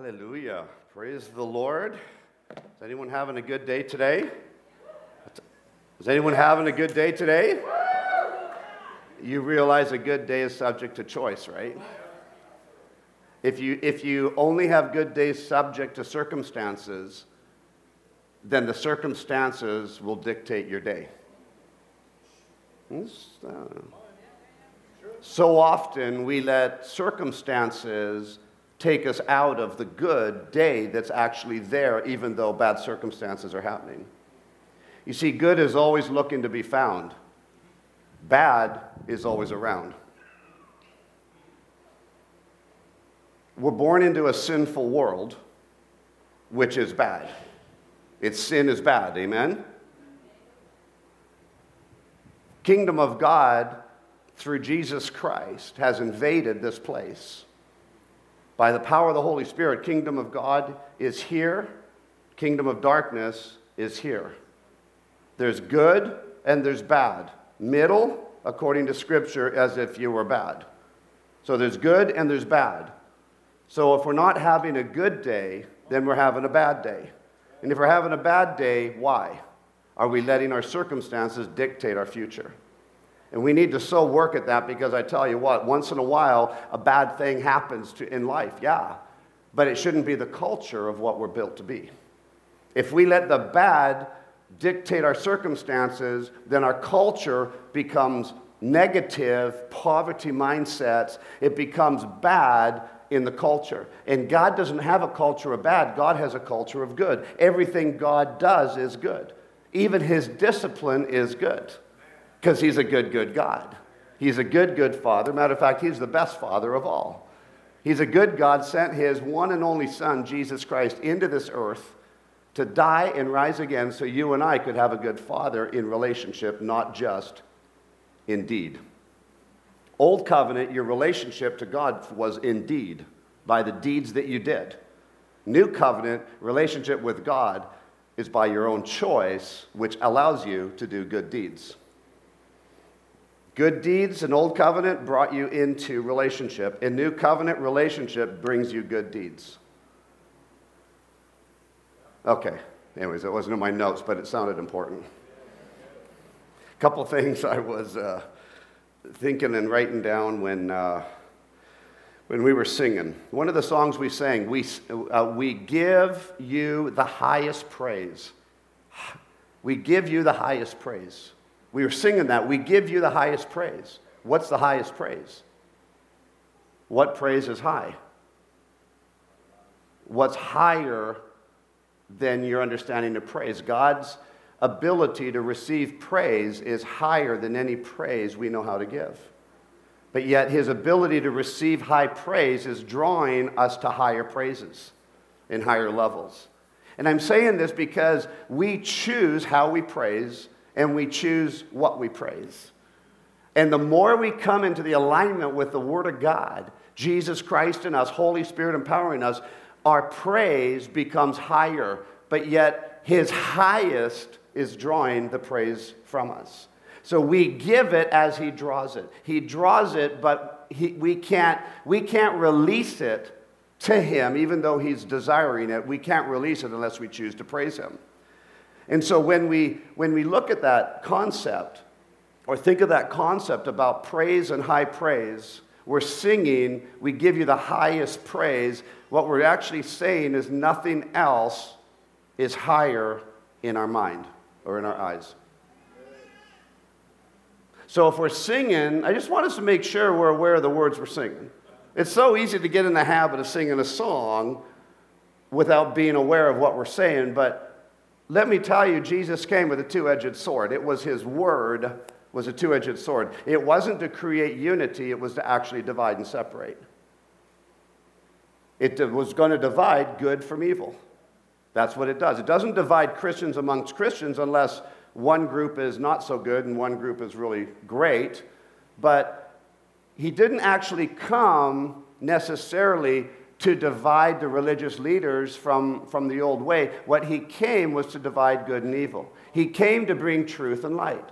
Hallelujah. Praise the Lord. Is anyone having a good day today? Is anyone having a good day today? You realize a good day is subject to choice, right? If you, if you only have good days subject to circumstances, then the circumstances will dictate your day. Uh, so often we let circumstances take us out of the good day that's actually there, even though bad circumstances are happening. You see, good is always looking to be found, bad is always around. We're born into a sinful world, which is bad. Its sin is bad, amen? Kingdom of God through Jesus Christ has invaded this place. By the power of the Holy Spirit, kingdom of God is here, kingdom of darkness is here. There's good and there's bad. Middle, according to Scripture, as if you were bad. So there's good and there's bad. So if we're not having a good day, then we're having a bad day. And if we're having a bad day, why? Are we letting our circumstances dictate our future? And we need to so work at that because I tell you what, once in a while, a bad thing happens to, in life, yeah. But it shouldn't be the culture of what we're built to be. If we let the bad dictate our circumstances, then our culture becomes negative, poverty mindsets. It becomes bad in the culture. And God doesn't have a culture of bad, God has a culture of good. Everything God does is good, even His discipline is good because he's a good, good God. He's a good, good father. Matter of fact, he's the best father of all. He's a good God, sent his one and only Son, Jesus Christ, into this earth to die and rise again so you and I could have a good father in relationship, not just in deed. Old covenant, your relationship to God was indeed by the deeds that you did. New covenant, relationship with God is by your own choice, which allows you to do good deeds. Good deeds in Old Covenant brought you into relationship. A New Covenant relationship brings you good deeds. Okay. Anyways, it wasn't in my notes, but it sounded important. A couple things I was uh, thinking and writing down when, uh, when we were singing. One of the songs we sang, we, uh, we give you the highest praise. We give you the highest praise. We were singing that. We give you the highest praise. What's the highest praise? What praise is high? What's higher than your understanding of praise? God's ability to receive praise is higher than any praise we know how to give. But yet, his ability to receive high praise is drawing us to higher praises in higher levels. And I'm saying this because we choose how we praise and we choose what we praise. And the more we come into the alignment with the Word of God, Jesus Christ in us, Holy Spirit empowering us, our praise becomes higher, but yet His highest is drawing the praise from us. So we give it as He draws it. He draws it, but he, we, can't, we can't release it to Him, even though He's desiring it. We can't release it unless we choose to praise Him. And so when we, when we look at that concept, or think of that concept about praise and high praise, we're singing, we give you the highest praise. What we're actually saying is nothing else is higher in our mind or in our eyes. So if we're singing, I just want us to make sure we're aware of the words we're singing. It's so easy to get in the habit of singing a song without being aware of what we're saying, but let me tell you, Jesus came with a two edged sword. It was his word was a two edged sword. It wasn't to create unity, it was to actually divide and separate. It was going to divide good from evil. That's what it does. It doesn't divide Christians amongst Christians unless one group is not so good and one group is really great. But he didn't actually come necessarily to divide the religious leaders from, from the old way. What he came was to divide good and evil. He came to bring truth and light.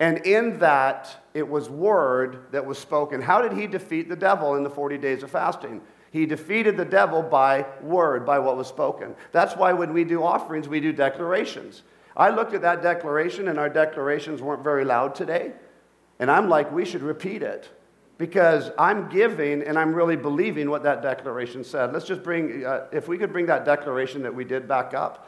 And in that, it was word that was spoken. How did he defeat the devil in the 40 days of fasting? He defeated the devil by word, by what was spoken. That's why when we do offerings, we do declarations. I looked at that declaration, and our declarations weren't very loud today. And I'm like, we should repeat it because I'm giving and I'm really believing what that declaration said. Let's just bring, uh, if we could bring that declaration that we did back up.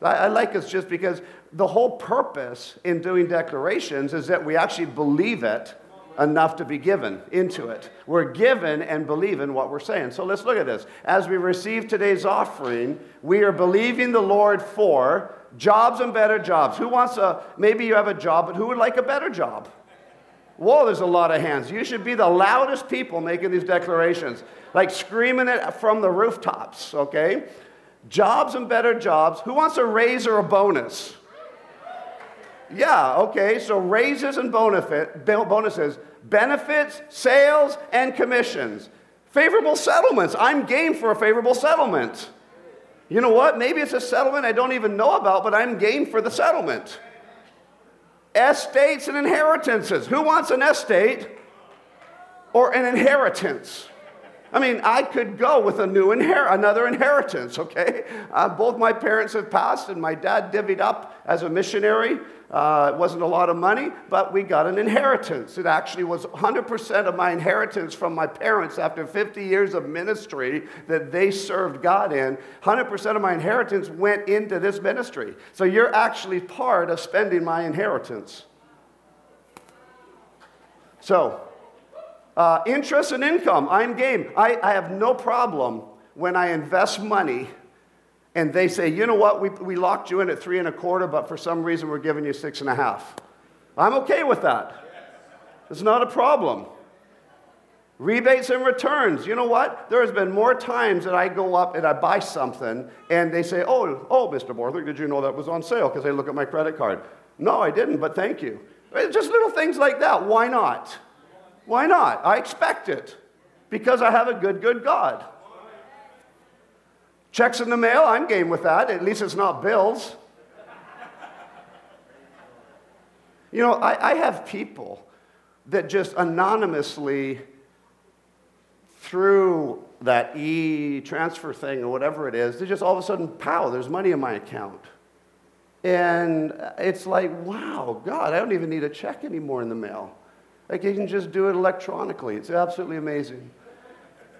I, I like this just because the whole purpose in doing declarations is that we actually believe it enough to be given into it. We're given and believe in what we're saying. So let's look at this. As we receive today's offering, we are believing the Lord for jobs and better jobs. Who wants a, maybe you have a job, but who would like a better job? Whoa, there's a lot of hands. You should be the loudest people making these declarations, like screaming it from the rooftops, okay? Jobs and better jobs. Who wants a raise or a bonus? Yeah, okay, so raises and bonuses, benefits, sales, and commissions. Favorable settlements. I'm game for a favorable settlement. You know what? Maybe it's a settlement I don't even know about, but I'm game for the settlement. Estates and inheritances. Who wants an estate or an inheritance? I mean, I could go with a new inher- another inheritance, okay? Uh, both my parents have passed, and my dad divvied up as a missionary. Uh, it wasn't a lot of money, but we got an inheritance. It actually was 100% of my inheritance from my parents after 50 years of ministry that they served God in. 100% of my inheritance went into this ministry. So you're actually part of spending my inheritance. So, uh, interest and income, I'm game. I, I have no problem when I invest money and they say, you know what, we, we locked you in at three and a quarter, but for some reason we're giving you six and a half. I'm okay with that. It's not a problem. Rebates and returns. You know what? There has been more times that I go up and I buy something and they say, oh, oh, Mr. Borthwick, did you know that was on sale? Because they look at my credit card. No, I didn't, but thank you. Just little things like that. Why not? Why not? I expect it because I have a good, good God. Checks in the mail, I'm game with that. At least it's not bills. You know, I, I have people that just anonymously, through that e transfer thing or whatever it is, they just all of a sudden, pow, there's money in my account. And it's like, wow, God, I don't even need a check anymore in the mail. Like you can just do it electronically. It's absolutely amazing.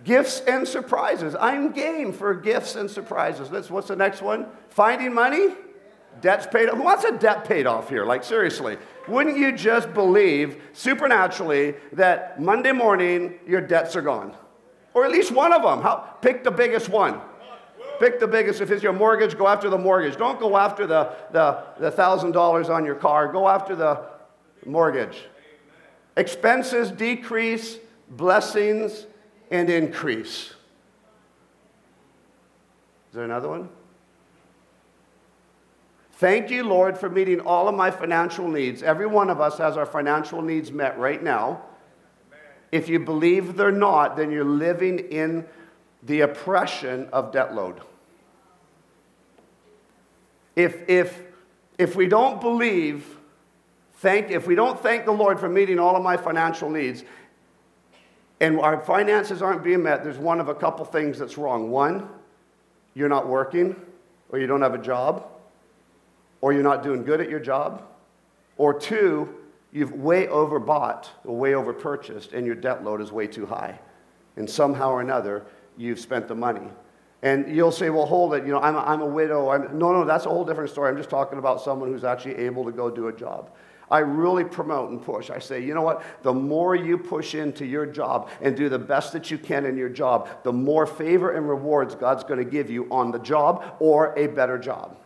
Gifts and surprises. I'm game for gifts and surprises. That's what's the next one? Finding money? Debts paid off. Who wants a debt paid off here? Like, seriously. Wouldn't you just believe supernaturally that Monday morning your debts are gone? Or at least one of them. How, pick the biggest one. Pick the biggest. If it's your mortgage, go after the mortgage. Don't go after the, the, the $1,000 on your car. Go after the mortgage. Expenses decrease, blessings and increase. Is there another one? Thank you, Lord, for meeting all of my financial needs. Every one of us has our financial needs met right now. If you believe they're not, then you're living in the oppression of debt load. If, if, if we don't believe Thank, if we don't thank the Lord for meeting all of my financial needs, and our finances aren't being met, there's one of a couple things that's wrong. One, you're not working, or you don't have a job, or you're not doing good at your job, or two, you've way overbought or way overpurchased, and your debt load is way too high. And somehow or another, you've spent the money. And you'll say, well, hold it, you know, I'm a, I'm a widow. I'm, no, no, that's a whole different story. I'm just talking about someone who's actually able to go do a job. I really promote and push. I say, you know what? The more you push into your job and do the best that you can in your job, the more favor and rewards God's going to give you on the job or a better job.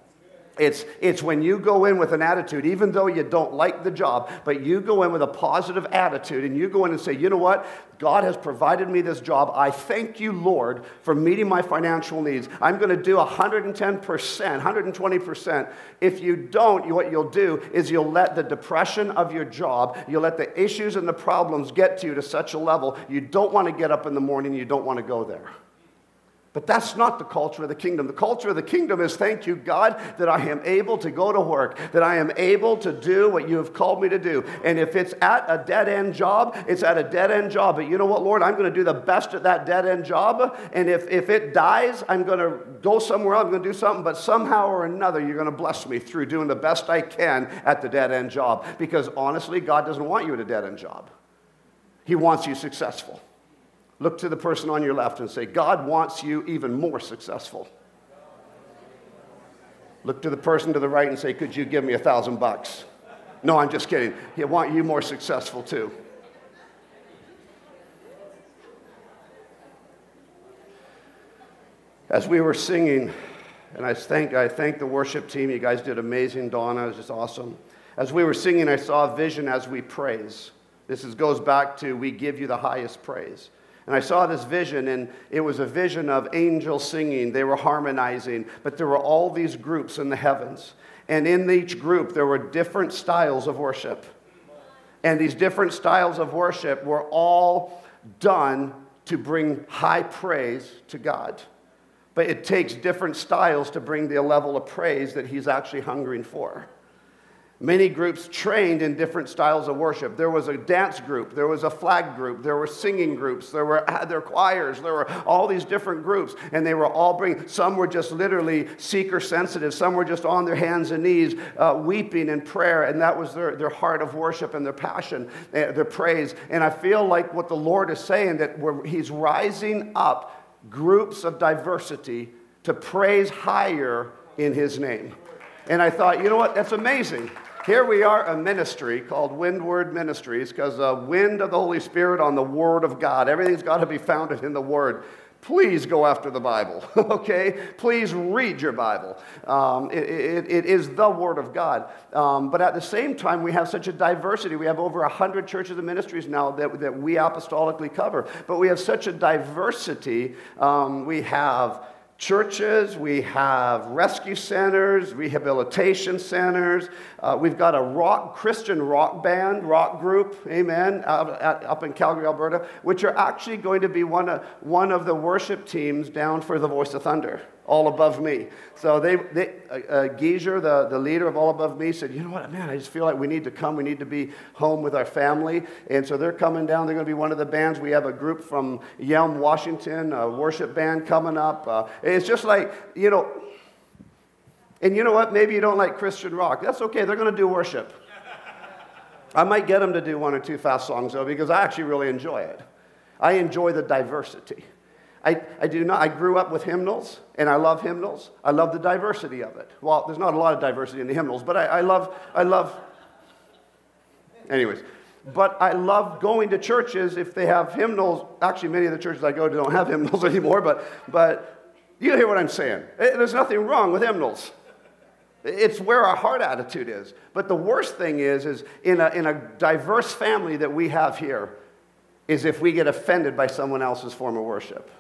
It's, it's when you go in with an attitude, even though you don't like the job, but you go in with a positive attitude and you go in and say, you know what? God has provided me this job. I thank you, Lord, for meeting my financial needs. I'm going to do 110%, 120%. If you don't, what you'll do is you'll let the depression of your job, you'll let the issues and the problems get to you to such a level you don't want to get up in the morning, you don't want to go there. But that's not the culture of the kingdom. The culture of the kingdom is thank you, God, that I am able to go to work, that I am able to do what you have called me to do. And if it's at a dead end job, it's at a dead end job. But you know what, Lord? I'm going to do the best at that dead end job. And if, if it dies, I'm going to go somewhere I'm going to do something. But somehow or another, you're going to bless me through doing the best I can at the dead end job. Because honestly, God doesn't want you at a dead end job, He wants you successful. Look to the person on your left and say, God wants you even more successful. Look to the person to the right and say, Could you give me a thousand bucks? No, I'm just kidding. He want you more successful too. As we were singing, and I thank, I thank the worship team, you guys did amazing. Donna, it was just awesome. As we were singing, I saw a vision as we praise. This is, goes back to we give you the highest praise. And I saw this vision, and it was a vision of angels singing. They were harmonizing, but there were all these groups in the heavens. And in each group, there were different styles of worship. And these different styles of worship were all done to bring high praise to God. But it takes different styles to bring the level of praise that He's actually hungering for. Many groups trained in different styles of worship. There was a dance group, there was a flag group, there were singing groups, there were there choirs, there were all these different groups, and they were all bringing. Some were just literally seeker sensitive, some were just on their hands and knees, uh, weeping in prayer, and that was their, their heart of worship and their passion, uh, their praise. And I feel like what the Lord is saying that He's rising up groups of diversity to praise higher in His name. And I thought, you know what? That's amazing. Here we are, a ministry called Windward Ministries, because the wind of the Holy Spirit on the Word of God. Everything's got to be founded in the Word. Please go after the Bible, okay? Please read your Bible. Um, it, it, it is the Word of God. Um, but at the same time, we have such a diversity. We have over 100 churches and ministries now that, that we apostolically cover. But we have such a diversity. Um, we have churches, we have rescue centers, rehabilitation centers. Uh, we've got a rock, Christian rock band, rock group, amen, up, up in Calgary, Alberta, which are actually going to be one of, one of the worship teams down for the Voice of Thunder all above me. So they, they uh, uh, Geezer, the, the leader of All Above Me, said, you know what, man, I just feel like we need to come. We need to be home with our family. And so they're coming down. They're going to be one of the bands. We have a group from Yelm, Washington, a worship band coming up. Uh, it's just like, you know, and you know what? Maybe you don't like Christian rock. That's okay. They're going to do worship. I might get them to do one or two fast songs, though, because I actually really enjoy it. I enjoy the diversity. I, I do not, I grew up with hymnals and I love hymnals. I love the diversity of it. Well, there's not a lot of diversity in the hymnals, but I, I love, I love, anyways. But I love going to churches if they have hymnals. Actually, many of the churches I go to don't have hymnals anymore, but, but you hear what I'm saying. Eh, there's nothing wrong with hymnals. It's where our heart attitude is. But the worst thing is, is in a, in a diverse family that we have here, is if we get offended by someone else's form of worship.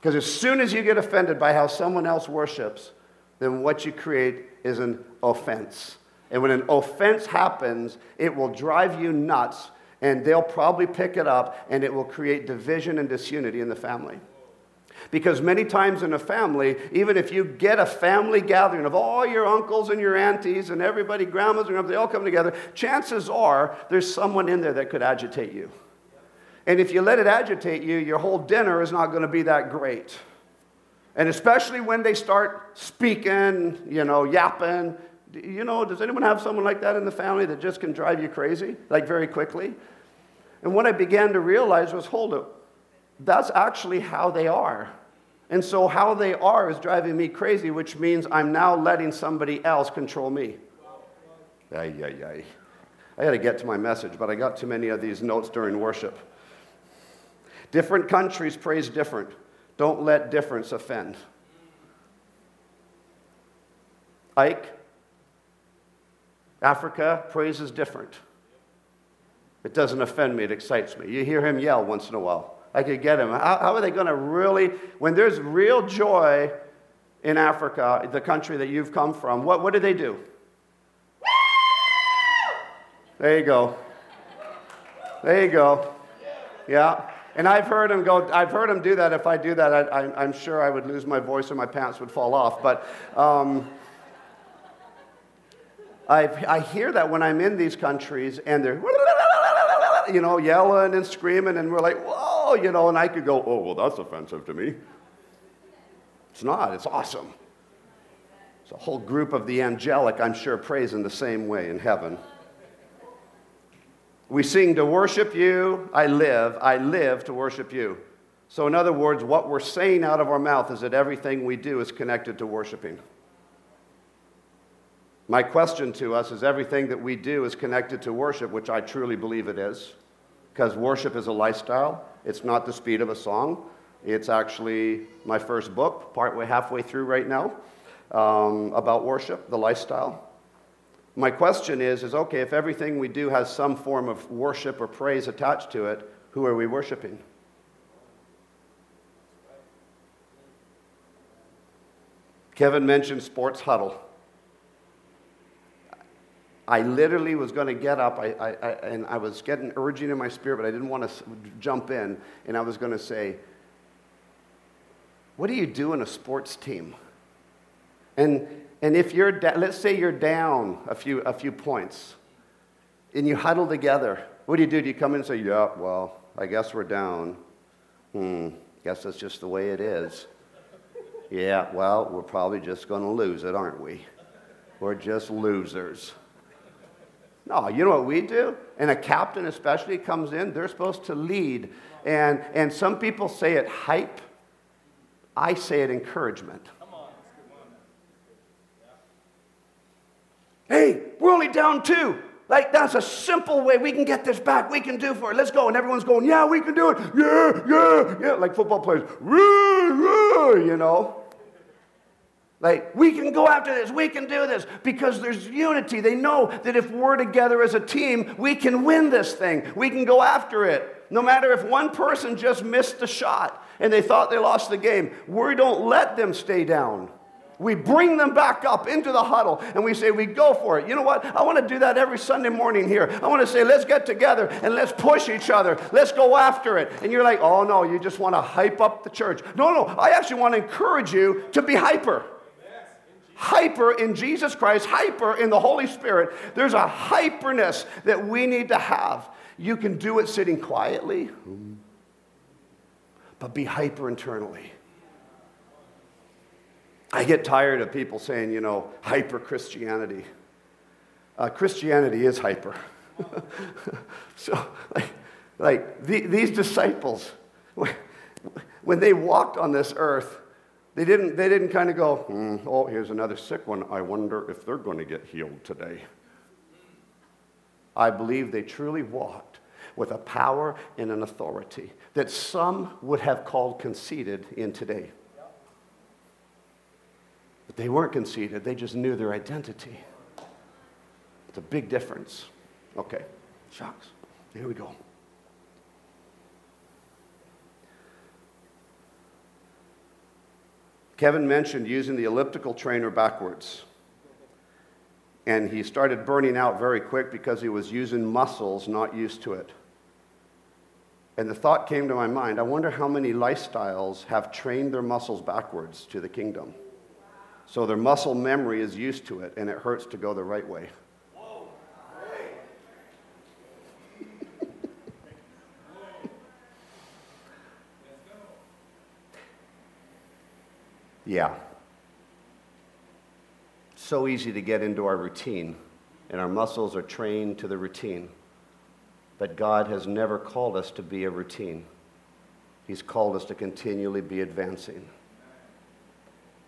Because as soon as you get offended by how someone else worships, then what you create is an offense. And when an offense happens, it will drive you nuts, and they'll probably pick it up, and it will create division and disunity in the family. Because many times in a family, even if you get a family gathering of all your uncles and your aunties and everybody, grandmas and they all come together, chances are there's someone in there that could agitate you. And if you let it agitate you, your whole dinner is not going to be that great. And especially when they start speaking, you know, yapping. You know, does anyone have someone like that in the family that just can drive you crazy, like very quickly? And what I began to realize was hold it, that's actually how they are. And so, how they are is driving me crazy, which means I'm now letting somebody else control me. Ay, ay, ay. I got to get to my message, but I got too many of these notes during worship. Different countries praise different. Don't let difference offend. Ike, Africa praises different. It doesn't offend me, it excites me. You hear him yell once in a while. I could get them. How, how are they going to really, when there's real joy in Africa, the country that you've come from, what, what do they do? There you go. There you go. Yeah. And I've heard him go, I've heard him do that. If I do that, I, am sure I would lose my voice or my pants would fall off. But um, I, I hear that when I'm in these countries and they're, you know, yelling and screaming, and we're like, whoa, Oh, you know, and I could go, oh, well, that's offensive to me. It's not, it's awesome. It's a whole group of the angelic, I'm sure, prays in the same way in heaven. We sing to worship you, I live, I live to worship you. So, in other words, what we're saying out of our mouth is that everything we do is connected to worshiping. My question to us is everything that we do is connected to worship, which I truly believe it is, because worship is a lifestyle. It's not the speed of a song. It's actually my first book, partway halfway through right now, um, about worship, the lifestyle. My question is, is okay, if everything we do has some form of worship or praise attached to it, who are we worshiping? Kevin mentioned sports huddle. I literally was going to get up, I, I, I, and I was getting urging in my spirit, but I didn't want to jump in, and I was going to say, What do you do in a sports team? And and if you're, da- let's say you're down a few, a few points and you huddle together, what do you do? Do you come in and say, yeah, well, I guess we're down. Hmm, guess that's just the way it is. yeah, well, we're probably just going to lose it, aren't we? We're just losers. No, you know what we do? And a captain, especially, comes in, they're supposed to lead. And, and some people say it hype, I say it encouragement. Hey, we're only down two. Like, that's a simple way we can get this back. We can do for it. Let's go. And everyone's going, yeah, we can do it. Yeah, yeah, yeah. Like football players, you know. Like, we can go after this. We can do this because there's unity. They know that if we're together as a team, we can win this thing. We can go after it. No matter if one person just missed the shot and they thought they lost the game, we don't let them stay down. We bring them back up into the huddle and we say, We go for it. You know what? I want to do that every Sunday morning here. I want to say, Let's get together and let's push each other. Let's go after it. And you're like, Oh, no, you just want to hype up the church. No, no, I actually want to encourage you to be hyper. Hyper in Jesus Christ, hyper in the Holy Spirit. There's a hyperness that we need to have. You can do it sitting quietly, but be hyper internally. I get tired of people saying, you know, hyper Christianity. Uh, Christianity is hyper. so, like, like the, these disciples, when they walked on this earth, they didn't, they didn't kind of go, mm, oh, here's another sick one. I wonder if they're going to get healed today. I believe they truly walked with a power and an authority that some would have called conceited in today. But they weren't conceited, they just knew their identity. It's a big difference. Okay, shucks. Here we go. Kevin mentioned using the elliptical trainer backwards. And he started burning out very quick because he was using muscles not used to it. And the thought came to my mind I wonder how many lifestyles have trained their muscles backwards to the kingdom. So their muscle memory is used to it, and it hurts to go the right way. Yeah. So easy to get into our routine, and our muscles are trained to the routine. But God has never called us to be a routine, He's called us to continually be advancing.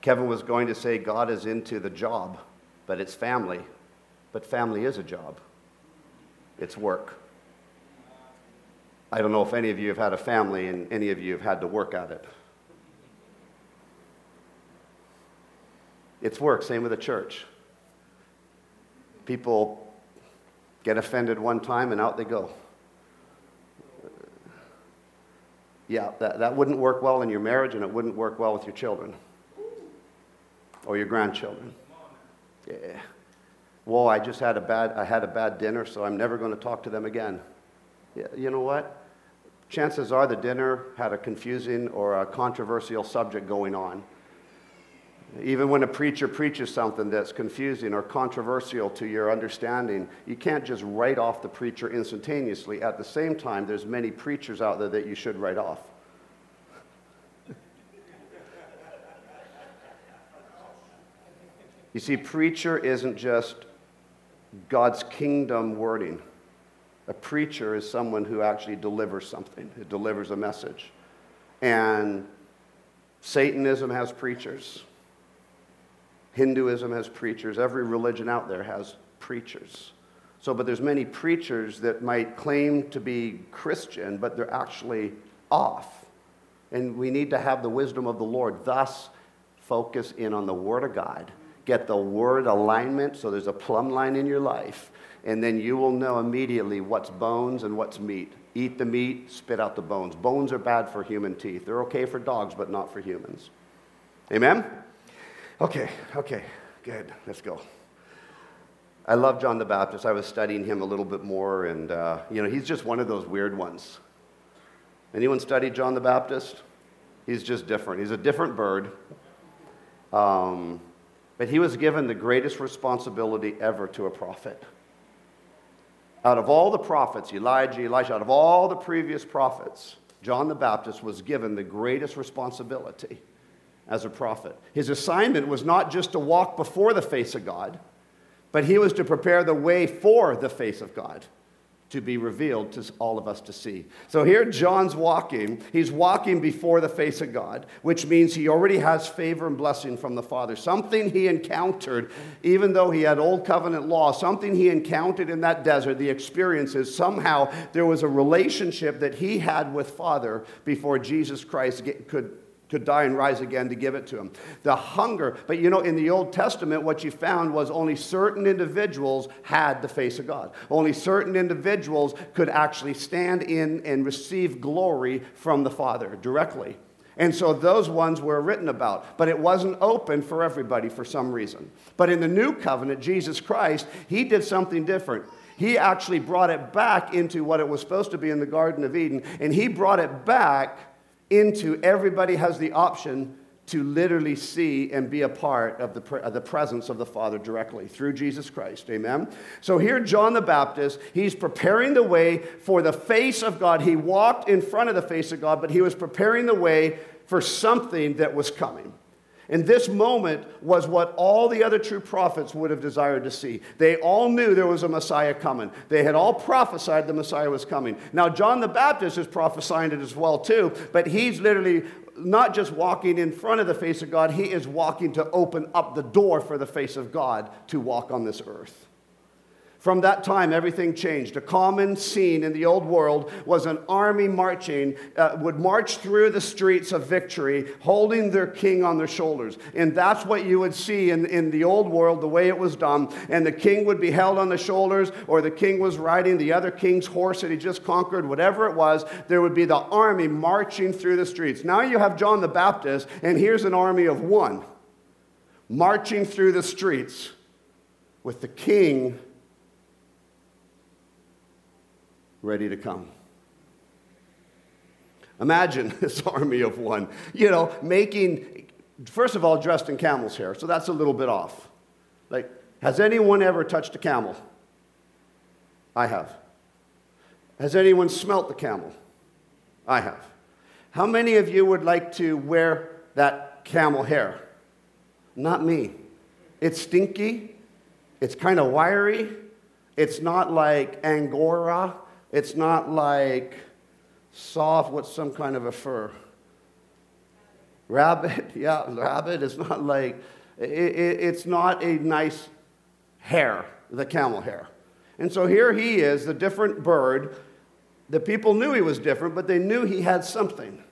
Kevin was going to say God is into the job, but it's family. But family is a job, it's work. I don't know if any of you have had a family and any of you have had to work at it. It's work, same with the church. People get offended one time and out they go. Yeah, that, that wouldn't work well in your marriage and it wouldn't work well with your children or your grandchildren. Yeah. Whoa, I just had a bad, I had a bad dinner, so I'm never going to talk to them again. Yeah, you know what? chances are the dinner had a confusing or a controversial subject going on. Even when a preacher preaches something that's confusing or controversial to your understanding, you can't just write off the preacher instantaneously. At the same time, there's many preachers out there that you should write off. you see, preacher isn't just God's kingdom wording. A preacher is someone who actually delivers something, it delivers a message. And Satanism has preachers. Hinduism has preachers. Every religion out there has preachers. So, but there's many preachers that might claim to be Christian, but they're actually off. And we need to have the wisdom of the Lord. Thus, focus in on the Word of God. Get the Word alignment so there's a plumb line in your life. And then you will know immediately what's bones and what's meat. Eat the meat, spit out the bones. Bones are bad for human teeth. They're okay for dogs, but not for humans. Amen? Okay, okay, good. Let's go. I love John the Baptist. I was studying him a little bit more, and uh, you know, he's just one of those weird ones. Anyone studied John the Baptist? He's just different. He's a different bird. Um, but he was given the greatest responsibility ever to a prophet. Out of all the prophets, Elijah, Elisha, out of all the previous prophets, John the Baptist was given the greatest responsibility as a prophet. His assignment was not just to walk before the face of God, but he was to prepare the way for the face of God to be revealed to all of us to see. So here John's walking. He's walking before the face of God, which means he already has favor and blessing from the Father. Something he encountered, even though he had old covenant law, something he encountered in that desert, the experiences, somehow there was a relationship that he had with Father before Jesus Christ could to die and rise again to give it to him. The hunger, but you know, in the Old Testament, what you found was only certain individuals had the face of God. Only certain individuals could actually stand in and receive glory from the Father directly. And so those ones were written about, but it wasn't open for everybody for some reason. But in the new covenant, Jesus Christ, he did something different. He actually brought it back into what it was supposed to be in the Garden of Eden, and he brought it back into everybody has the option to literally see and be a part of the, of the presence of the Father directly through Jesus Christ. Amen? So here, John the Baptist, he's preparing the way for the face of God. He walked in front of the face of God, but he was preparing the way for something that was coming. And this moment was what all the other true prophets would have desired to see. They all knew there was a Messiah coming. They had all prophesied the Messiah was coming. Now, John the Baptist is prophesying it as well, too, but he's literally not just walking in front of the face of God, he is walking to open up the door for the face of God to walk on this earth. From that time, everything changed. A common scene in the old world was an army marching, uh, would march through the streets of victory, holding their king on their shoulders. And that's what you would see in, in the old world, the way it was done. And the king would be held on the shoulders, or the king was riding the other king's horse that he just conquered, whatever it was. There would be the army marching through the streets. Now you have John the Baptist, and here's an army of one marching through the streets with the king ready to come. Imagine this army of one, you know, making, first of all, dressed in camel's hair, so that's a little bit off. Like, has anyone ever touched a camel? I have. Has anyone smelt the camel? I have. How many of you would like to wear that camel hair? Not me. It's stinky, it's kind of wiry, it's not like Angora it's not like soft, what's some kind of a fur? Rabbit, yeah, rabbit. It's not like, it, it, it's not a nice hair, the camel hair. And so here he is, the different bird. The people knew he was different, but they knew he had something.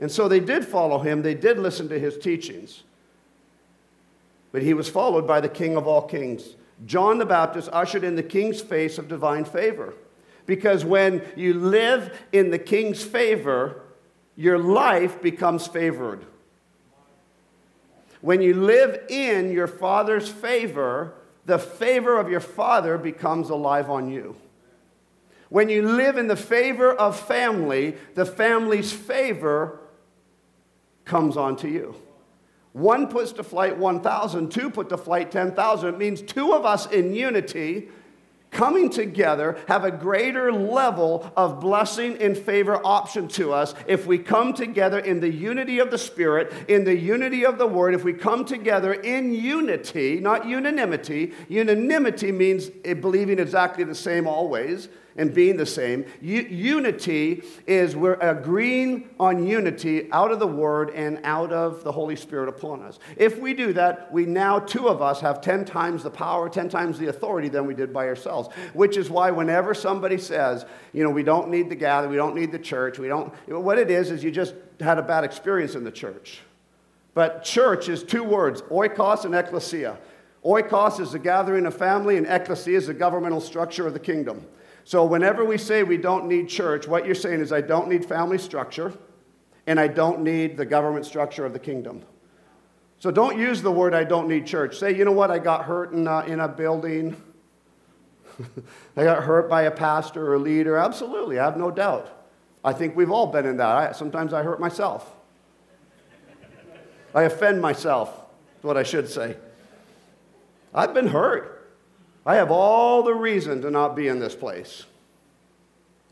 And so they did follow him, they did listen to his teachings. But he was followed by the King of all kings. John the Baptist ushered in the king's face of divine favor. Because when you live in the king's favor, your life becomes favored. When you live in your father's favor, the favor of your father becomes alive on you. When you live in the favor of family, the family's favor comes onto you. One puts to flight 1,000, two put to flight 10,000. It means two of us in unity coming together have a greater level of blessing and favor option to us if we come together in the unity of the Spirit, in the unity of the Word, if we come together in unity, not unanimity. Unanimity means believing exactly the same always and being the same. U- unity is we're agreeing on unity out of the Word and out of the Holy Spirit upon us. If we do that, we now, two of us, have 10 times the power, 10 times the authority than we did by ourselves. Which is why whenever somebody says, you know, we don't need the gather, we don't need the church, we don't, what it is, is you just had a bad experience in the church. But church is two words oikos and ecclesia. Oikos is the gathering of family, and ecclesia is the governmental structure of the kingdom. So, whenever we say we don't need church, what you're saying is, I don't need family structure and I don't need the government structure of the kingdom. So, don't use the word I don't need church. Say, you know what, I got hurt in a, in a building. I got hurt by a pastor or a leader. Absolutely, I have no doubt. I think we've all been in that. I, sometimes I hurt myself. I offend myself, is what I should say. I've been hurt. I have all the reason to not be in this place.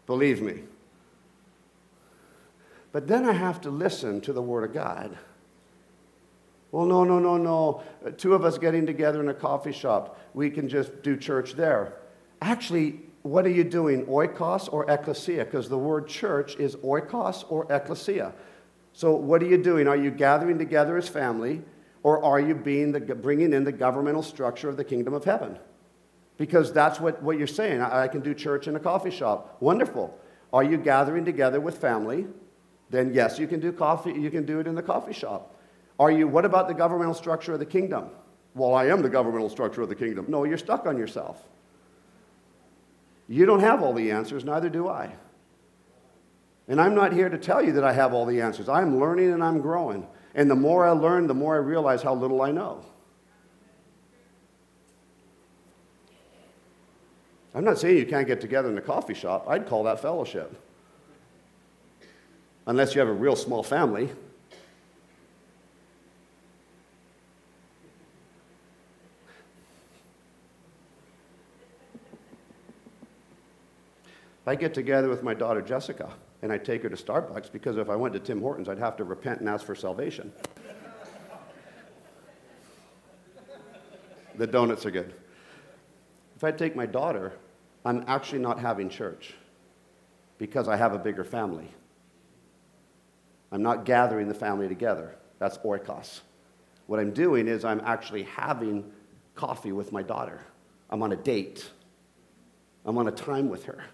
Believe me. But then I have to listen to the Word of God. Well, no, no, no, no. Uh, two of us getting together in a coffee shop, we can just do church there. Actually, what are you doing, oikos or ecclesia? Because the word church is oikos or ecclesia. So, what are you doing? Are you gathering together as family, or are you being the, bringing in the governmental structure of the kingdom of heaven? Because that's what, what you're saying. I, I can do church in a coffee shop. Wonderful. Are you gathering together with family? Then yes, you can do coffee, you can do it in the coffee shop. Are you, what about the governmental structure of the kingdom? Well, I am the governmental structure of the kingdom. No, you're stuck on yourself. You don't have all the answers, neither do I. And I'm not here to tell you that I have all the answers. I'm learning and I'm growing. And the more I learn, the more I realize how little I know. I'm not saying you can't get together in a coffee shop. I'd call that fellowship. Unless you have a real small family. I get together with my daughter Jessica and I take her to Starbucks because if I went to Tim Hortons, I'd have to repent and ask for salvation. the donuts are good. If I take my daughter I'm actually not having church because I have a bigger family. I'm not gathering the family together. That's oikos. What I'm doing is I'm actually having coffee with my daughter. I'm on a date. I'm on a time with her.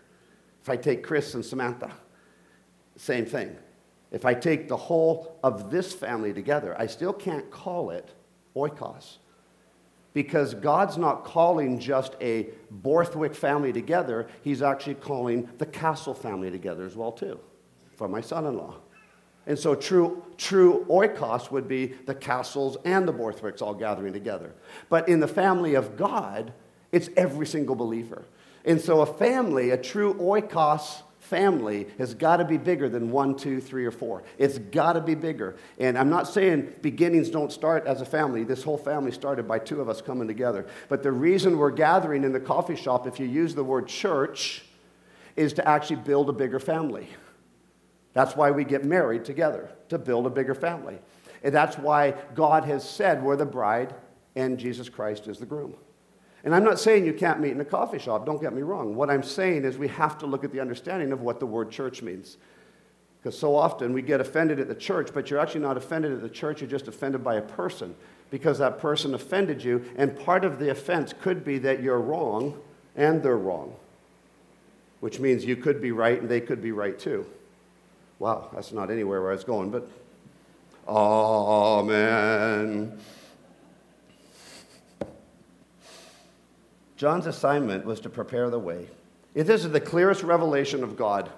If I take Chris and Samantha, same thing. If I take the whole of this family together, I still can't call it oikos because God's not calling just a Borthwick family together, He's actually calling the Castle family together as well, too, for my son in law. And so true, true oikos would be the Castles and the Borthwicks all gathering together. But in the family of God, it's every single believer. And so a family, a true oikos family has got to be bigger than one, two, three, or four. It's got to be bigger. And I'm not saying beginnings don't start as a family. This whole family started by two of us coming together. But the reason we're gathering in the coffee shop, if you use the word church, is to actually build a bigger family. That's why we get married together, to build a bigger family. And that's why God has said we're the bride and Jesus Christ is the groom. And I'm not saying you can't meet in a coffee shop, don't get me wrong. What I'm saying is we have to look at the understanding of what the word church means. Because so often we get offended at the church, but you're actually not offended at the church, you're just offended by a person because that person offended you. And part of the offense could be that you're wrong and they're wrong, which means you could be right and they could be right too. Wow, that's not anywhere where I was going, but Amen. John's assignment was to prepare the way. This is the clearest revelation of God.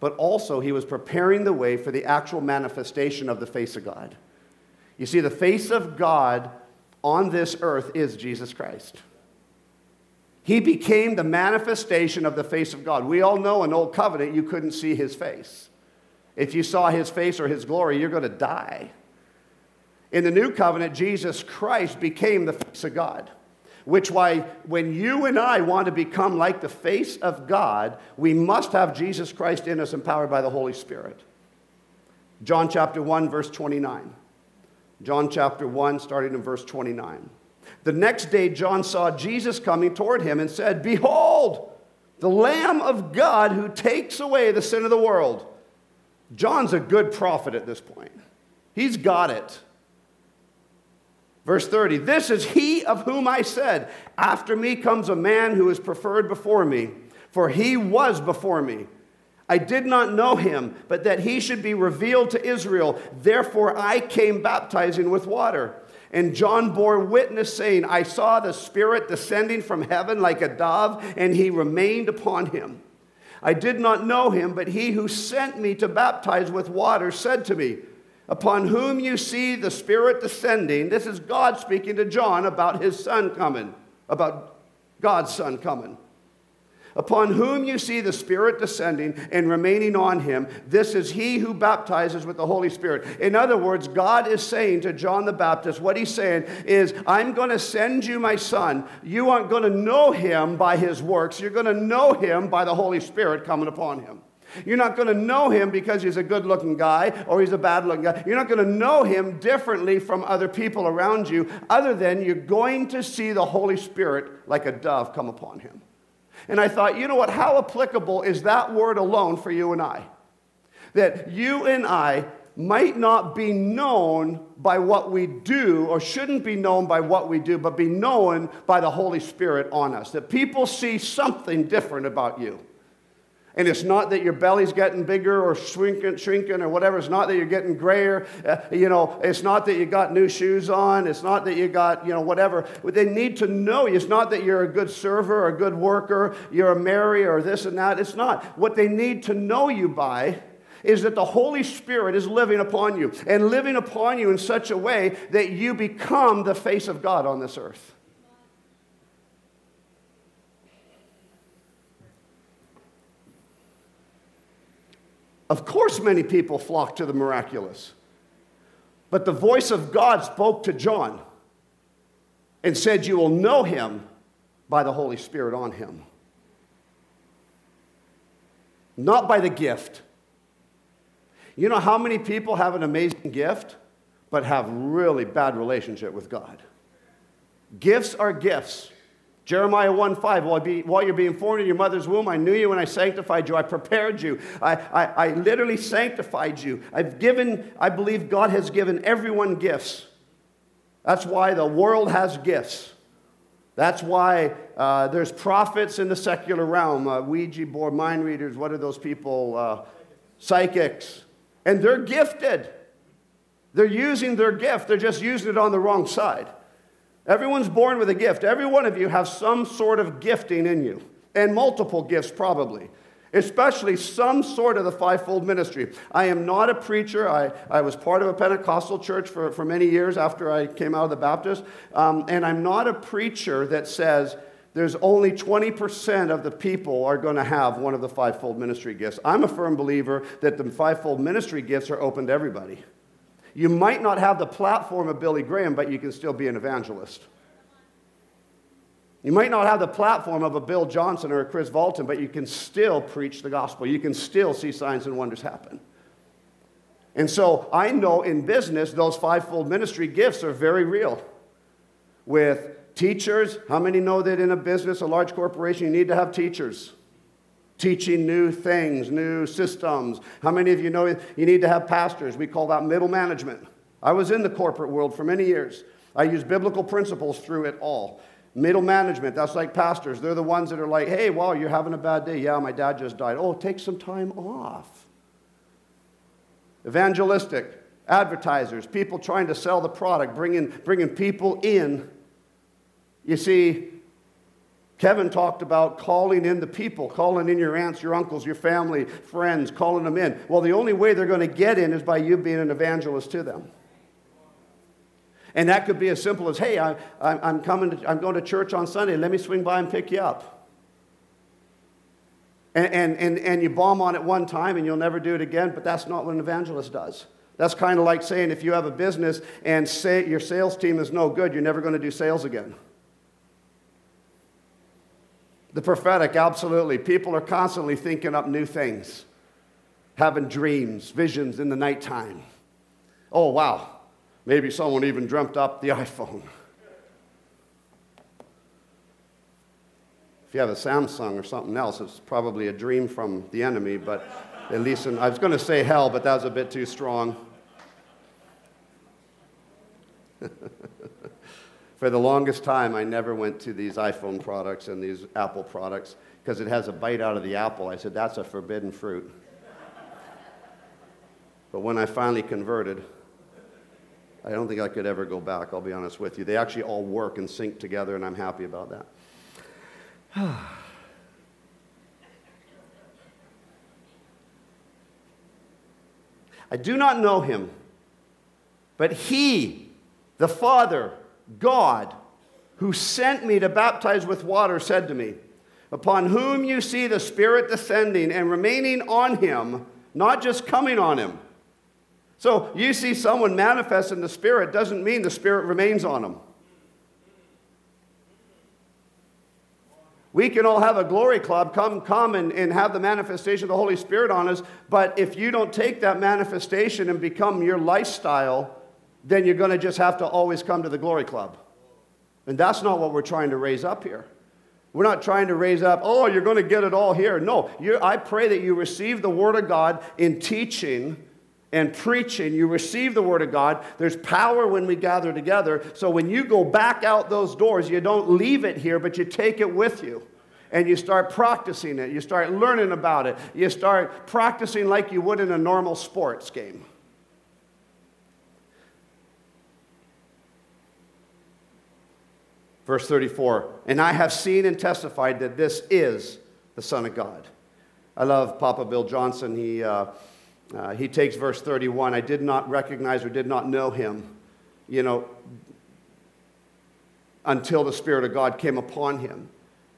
But also, he was preparing the way for the actual manifestation of the face of God. You see, the face of God on this earth is Jesus Christ. He became the manifestation of the face of God. We all know in Old Covenant you couldn't see his face. If you saw his face or his glory, you're going to die. In the New Covenant, Jesus Christ became the face of God. Which why when you and I want to become like the face of God, we must have Jesus Christ in us empowered by the Holy Spirit. John chapter 1 verse 29. John chapter 1 starting in verse 29. The next day John saw Jesus coming toward him and said, "Behold, the Lamb of God who takes away the sin of the world." John's a good prophet at this point. He's got it. Verse 30 This is he of whom I said, After me comes a man who is preferred before me, for he was before me. I did not know him, but that he should be revealed to Israel. Therefore I came baptizing with water. And John bore witness, saying, I saw the Spirit descending from heaven like a dove, and he remained upon him. I did not know him, but he who sent me to baptize with water said to me, Upon whom you see the Spirit descending, this is God speaking to John about his son coming, about God's son coming upon whom you see the Spirit descending and remaining on him, this is he who baptizes with the Holy Spirit. In other words, God is saying to John the Baptist, what he's saying is, I'm going to send you my son. You aren't going to know him by his works, you're going to know him by the Holy Spirit coming upon him. You're not going to know him because he's a good looking guy or he's a bad looking guy. You're not going to know him differently from other people around you, other than you're going to see the Holy Spirit like a dove come upon him. And I thought, you know what? How applicable is that word alone for you and I? That you and I might not be known by what we do, or shouldn't be known by what we do, but be known by the Holy Spirit on us. That people see something different about you. And it's not that your belly's getting bigger or shrinking, shrinking or whatever. It's not that you're getting grayer. Uh, you know, it's not that you got new shoes on. It's not that you got, you know, whatever. They need to know you. It's not that you're a good server or a good worker, you're a Mary or this and that. It's not. What they need to know you by is that the Holy Spirit is living upon you and living upon you in such a way that you become the face of God on this earth. Of course, many people flock to the miraculous. But the voice of God spoke to John and said, You will know him by the Holy Spirit on him. Not by the gift. You know how many people have an amazing gift, but have really bad relationship with God? Gifts are gifts. Jeremiah 1 5, while, be, while, you're being formed in your mother's womb, I knew you and I sanctified you. I prepared you. I, I, I literally sanctified you. I've given, I believe God has given everyone gifts. That's why the world has gifts. That's why uh, there's prophets in the secular realm, uh, Ouija board, mind readers, what are those people? Uh, psychics. And they're gifted. They're using their gift, they're just using it on the wrong side. Everyone's born with a gift. Every one of you have some sort of gifting in you, and multiple gifts probably, especially some sort of the fivefold ministry. I am not a preacher. I, I was part of a Pentecostal church for, for many years after I came out of the Baptist, um, and I'm not a preacher that says, there's only 20% of the people are going to have one of the fivefold ministry gifts. I'm a firm believer that the fivefold ministry gifts are open to everybody. You might not have the platform of Billy Graham, but you can still be an evangelist. You might not have the platform of a Bill Johnson or a Kris Vallotton, but you can still preach the gospel. You can still see signs and wonders happen. And so I know in business, those fivefold ministry gifts are very real. With teachers, how many know that in a business, a large corporation, you need to have teachers? Teaching new things, new systems. How many of you know you need to have pastors? We call that middle management. I was in the corporate world for many years. I use biblical principles through it all. Middle management, that's like pastors. They're the ones that are like, hey, wow, you're having a bad day. Yeah, my dad just died. Oh, take some time off. Evangelistic, advertisers, people trying to sell the product, bringing, bringing people in. You see, Kevin talked about calling in the people, calling in your aunts, your uncles, your family, friends, calling them in. Well, the only way they're going to get in is by you being an evangelist to them. And that could be as simple as, hey, I, am coming to, I'm going to church on Sunday. Let me swing by and pick you up. And, and, and, and you bomb on it one time and you'll never do it again, but that's not what an evangelist does. That's kind of like saying if you have a business and say your sales team is no good, you're never going to do sales again. The prophetic, absolutely. People are constantly thinking up new things, having dreams, visions in the nighttime. Oh, wow. Maybe someone even dreamt up the iPhone. If you have a Samsung or something else, it's probably a dream from the enemy, but at least in, I was going to say hell, but that was a bit too strong. For the longest time, I never went to these iPhone products and these Apple products because it has a bite out of the apple. I said, that's a forbidden fruit. but when I finally converted, I don't think I could ever go back, I'll be honest with you. They actually all work and sync together, and I'm happy about that. I do not know him, but he, the Father, God, who sent me to baptize with water, said to me, Upon whom you see the Spirit descending and remaining on him, not just coming on him. So you see someone manifest in the Spirit doesn't mean the Spirit remains on them. We can all have a glory club, come, come and, and have the manifestation of the Holy Spirit on us, but if you don't take that manifestation and become your lifestyle, then you're going to just have to always come to the glory club. And that's not what we're trying to raise up here. We're not trying to raise up, oh, you're going to get it all here. No, I pray that you receive the Word of God in teaching and preaching. You receive the Word of God. There's power when we gather together. So when you go back out those doors, you don't leave it here, but you take it with you. And you start practicing it. You start learning about it. You start practicing like you would in a normal sports game. Verse 34 And I have seen and testified that this is the Son of God. I love Papa Bill Johnson. He. Uh, uh, he takes verse 31 I did not recognize or did not know him, you know, until the Spirit of God came upon him.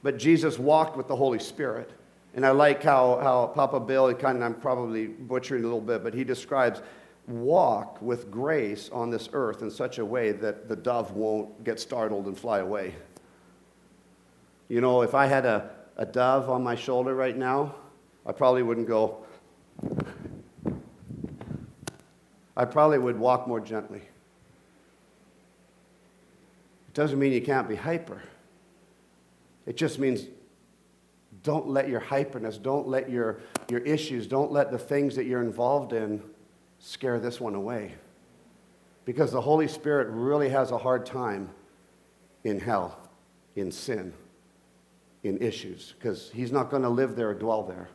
But Jesus walked with the Holy Spirit. And I like how, how Papa Bill, kind of, I'm probably butchering a little bit, but he describes walk with grace on this earth in such a way that the dove won't get startled and fly away. You know, if I had a, a dove on my shoulder right now, I probably wouldn't go, I probably would walk more gently. It doesn't mean you can't be hyper. It just means don't let your hyperness, don't let your, your issues, don't let the things that you're involved in scare this one away. Because the Holy Spirit really has a hard time in hell, in sin, in issues, because He's not going to live there or dwell there.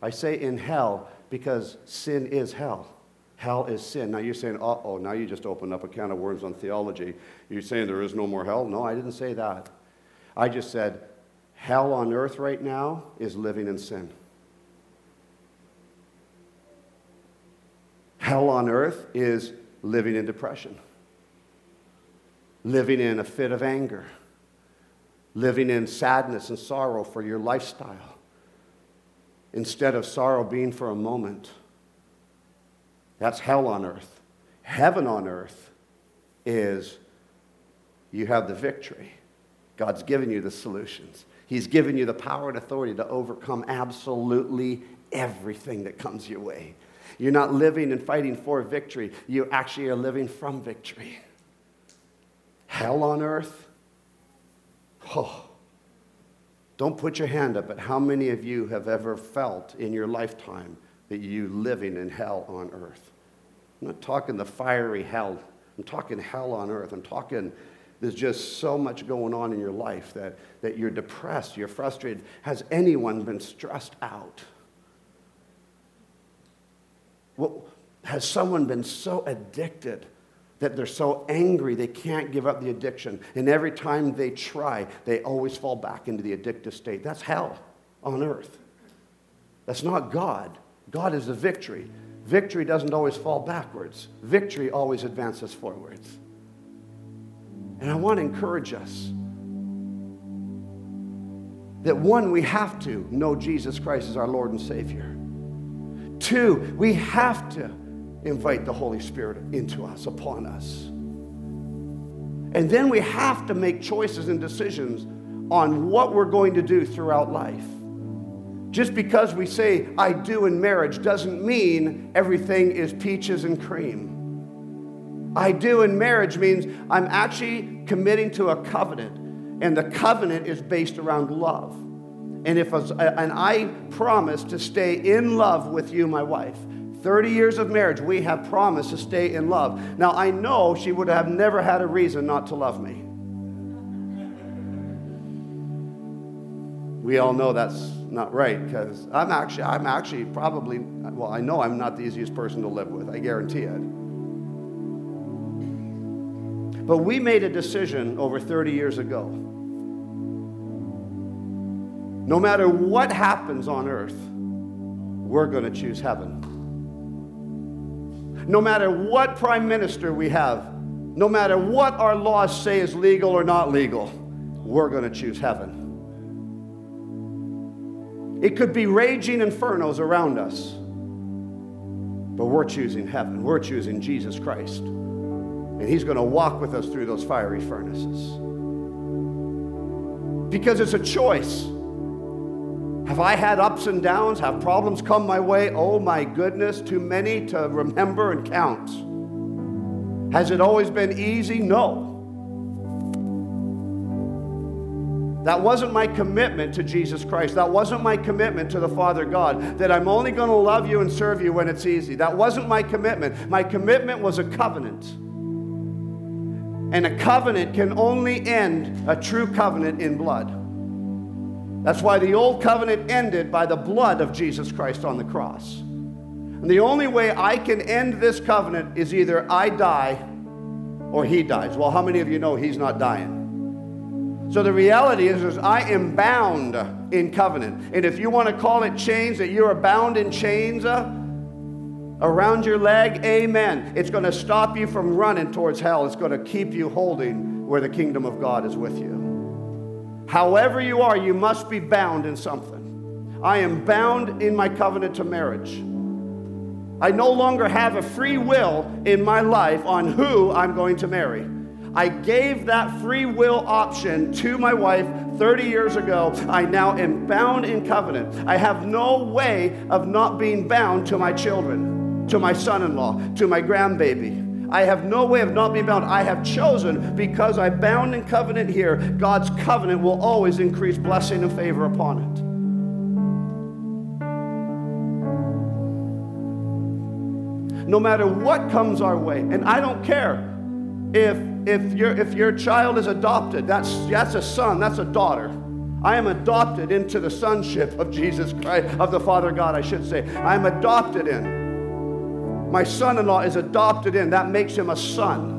I say in hell because sin is hell. Hell is sin. Now you're saying, uh oh, now you just opened up a can of worms on theology. You're saying there is no more hell? No, I didn't say that. I just said, hell on earth right now is living in sin. Hell on earth is living in depression, living in a fit of anger, living in sadness and sorrow for your lifestyle, instead of sorrow being for a moment that's hell on earth. Heaven on earth is you have the victory. God's given you the solutions. He's given you the power and authority to overcome absolutely everything that comes your way. You're not living and fighting for victory, you actually are living from victory. Hell on earth? Oh. Don't put your hand up, but how many of you have ever felt in your lifetime that you living in hell on earth? I'm not talking the fiery hell. I'm talking hell on earth. I'm talking there's just so much going on in your life that, that you're depressed, you're frustrated. Has anyone been stressed out? Well, has someone been so addicted that they're so angry they can't give up the addiction? And every time they try, they always fall back into the addictive state. That's hell on earth. That's not God. God is the victory. Victory doesn't always fall backwards, victory always advances forwards. And I want to encourage us that one, we have to know Jesus Christ as our Lord and Savior. Two, we have to invite the Holy Spirit into us, upon us. And then we have to make choices and decisions on what we're going to do throughout life. Just because we say, I do in marriage, doesn't mean everything is peaches and cream. I do in marriage means I'm actually committing to a covenant and the covenant is based around love. And if and I promise to stay in love with you, my wife. 30 years of marriage, we have promised to stay in love. Now, I know she would have never had a reason not to love me. We all know that's not right because I'm actually, I'm actually probably, well, I know I'm not the easiest person to live with, I guarantee it. But we made a decision over 30 years ago no matter what happens on earth, we're going to choose heaven. No matter what prime minister we have, no matter what our laws say is legal or not legal, we're going to choose heaven. It could be raging infernos around us, but we're choosing heaven. We're choosing Jesus Christ. And He's going to walk with us through those fiery furnaces. Because it's a choice. Have I had ups and downs? Have problems come my way? Oh my goodness, too many to remember and count. Has it always been easy? No. That wasn't my commitment to Jesus Christ. That wasn't my commitment to the Father God, that I'm only going to love you and serve you when it's easy. That wasn't my commitment. My commitment was a covenant. And a covenant can only end a true covenant in blood. That's why the old covenant ended by the blood of Jesus Christ on the cross. And the only way I can end this covenant is either I die or he dies. Well, how many of you know he's not dying? So the reality is, is I am bound in covenant. And if you want to call it chains, that you are bound in chains uh, around your leg, amen. It's going to stop you from running towards hell. It's going to keep you holding where the kingdom of God is with you. However, you are, you must be bound in something. I am bound in my covenant to marriage. I no longer have a free will in my life on who I'm going to marry. I gave that free will option to my wife 30 years ago. I now am bound in covenant. I have no way of not being bound to my children, to my son in law, to my grandbaby. I have no way of not being bound. I have chosen because I bound in covenant here. God's covenant will always increase blessing and favor upon it. No matter what comes our way, and I don't care if if your if your child is adopted, that's that's a son, that's a daughter. I am adopted into the sonship of Jesus Christ, of the Father God, I should say. I am adopted in. My son in law is adopted in. That makes him a son.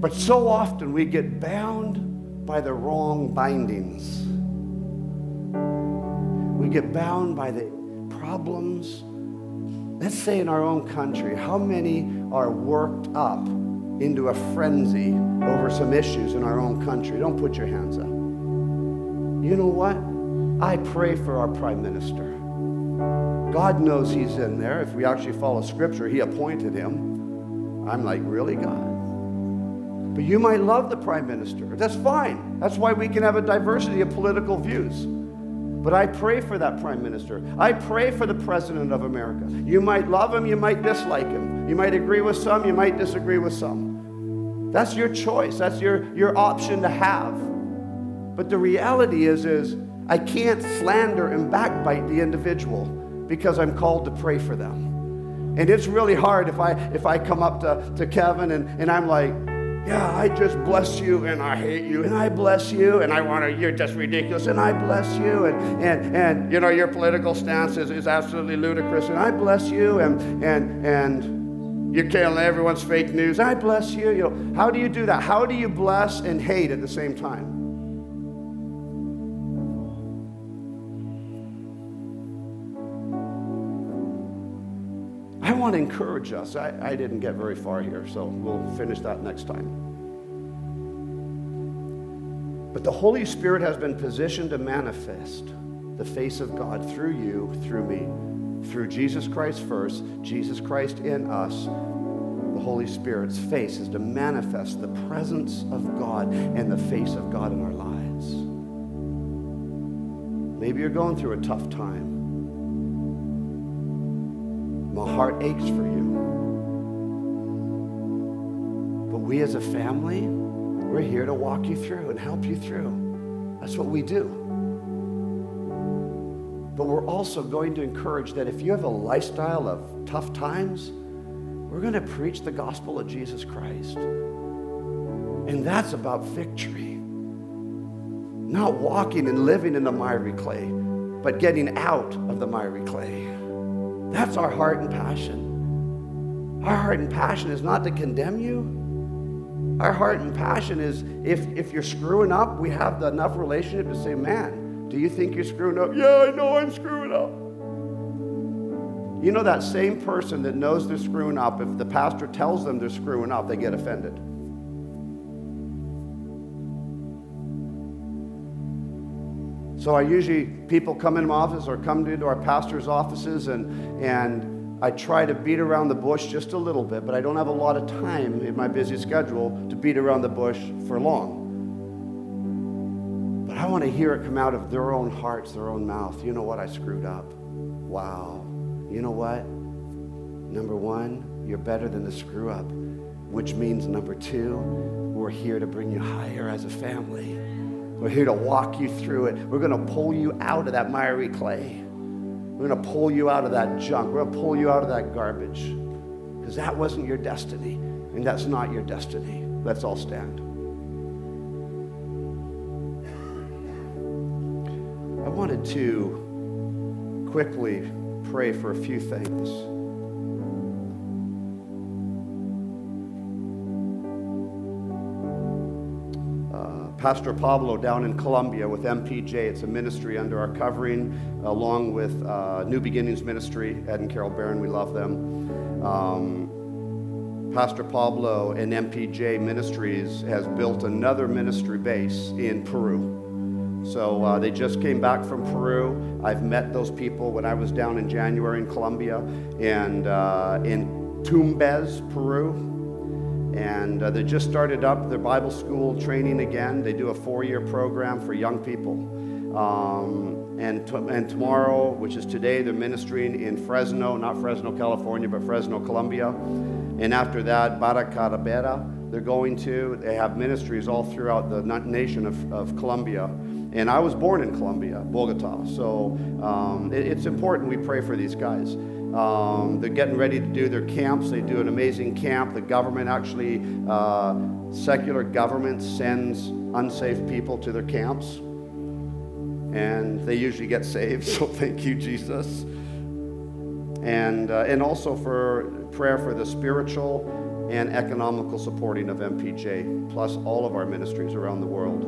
But so often we get bound by the wrong bindings. We get bound by the problems. Let's say in our own country, how many are worked up into a frenzy over some issues in our own country? Don't put your hands up. You know what? I pray for our prime minister. God knows he's in there. If we actually follow scripture, he appointed him. I'm like, really, God? But you might love the prime minister. That's fine. That's why we can have a diversity of political views. But I pray for that prime minister. I pray for the president of America. You might love him, you might dislike him. You might agree with some, you might disagree with some. That's your choice. That's your, your option to have. But the reality is, is I can't slander and backbite the individual because I'm called to pray for them. And it's really hard if I if I come up to, to Kevin and, and I'm like, yeah, I just bless you and I hate you and I bless you and I want to, you're just ridiculous and I bless you and, and, and you know, your political stance is, is absolutely ludicrous and I bless you and, and, and you're killing everyone's fake news. I bless you. You know, how do you do that? How do you bless and hate at the same time? Want to encourage us. I, I didn't get very far here, so we'll finish that next time. But the Holy Spirit has been positioned to manifest the face of God through you, through me, through Jesus Christ first, Jesus Christ in us. The Holy Spirit's face is to manifest the presence of God and the face of God in our lives. Maybe you're going through a tough time. My heart aches for you. But we as a family, we're here to walk you through and help you through. That's what we do. But we're also going to encourage that if you have a lifestyle of tough times, we're going to preach the gospel of Jesus Christ. And that's about victory. Not walking and living in the miry clay, but getting out of the miry clay. That's our heart and passion. Our heart and passion is not to condemn you. Our heart and passion is if, if you're screwing up, we have the enough relationship to say, man, do you think you're screwing up? Yeah, I know I'm screwing up. You know that same person that knows they're screwing up, if the pastor tells them they're screwing up, they get offended. So I usually, people come into my office or come into our pastor's offices and, and I try to beat around the bush just a little bit, but I don't have a lot of time in my busy schedule to beat around the bush for long. But I want to hear it come out of their own hearts, their own mouth. You know what? I screwed up. Wow. You know what? Number one, you're better than the screw up, which means number two, we're here to bring you higher as a family. We're here to walk you through it. We're going to pull you out of that miry clay. We're going to pull you out of that junk. We're going to pull you out of that garbage. Because that wasn't your destiny. And that's not your destiny. Let's all stand. I wanted to quickly pray for a few things. Pastor Pablo down in Colombia with MPJ. It's a ministry under our covering, along with uh, New Beginnings Ministry, Ed and Carol Barron. We love them. Um, Pastor Pablo and MPJ Ministries has built another ministry base in Peru. So uh, they just came back from Peru. I've met those people when I was down in January in Colombia and uh, in Tumbes, Peru and uh, they just started up their Bible school training again. They do a four year program for young people. Um, and, t- and tomorrow, which is today, they're ministering in Fresno, not Fresno, California, but Fresno, Colombia. And after that, Barrancabermeja, they're going to. They have ministries all throughout the nation of, of Colombia. And I was born in Colombia, Bogota. So um, it, it's important we pray for these guys. Um, they're getting ready to do their camps. They do an amazing camp. The government actually, uh, secular government sends unsafe people to their camps. And they usually get saved. So thank you, Jesus. And, uh, and also for prayer for the spiritual and economical supporting of MPJ, plus all of our ministries around the world.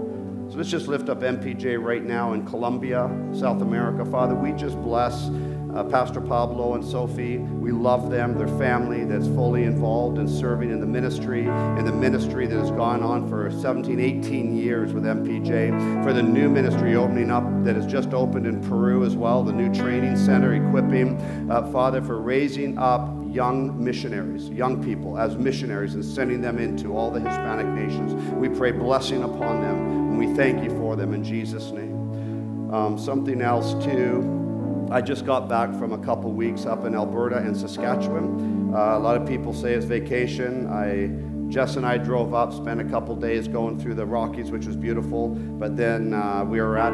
So let's just lift up MPJ right now in Colombia, South America. Father, we just bless uh, Pastor Pablo and Sophie. We love them, their family that's fully involved in serving in the ministry, in the ministry that has gone on for 17, 18 years with MPJ, for the new ministry opening up that has just opened in Peru as well, the new training center, equipping, uh, Father, for raising up young missionaries, young people as missionaries, and sending them into all the Hispanic nations. We pray blessing upon them, and we thank you for them in Jesus' name. Um, something else, too. I just got back from a couple weeks up in Alberta and Saskatchewan. Uh, a lot of people say it's vacation. I Jess and I drove up, spent a couple days going through the Rockies, which was beautiful. But then uh, we were at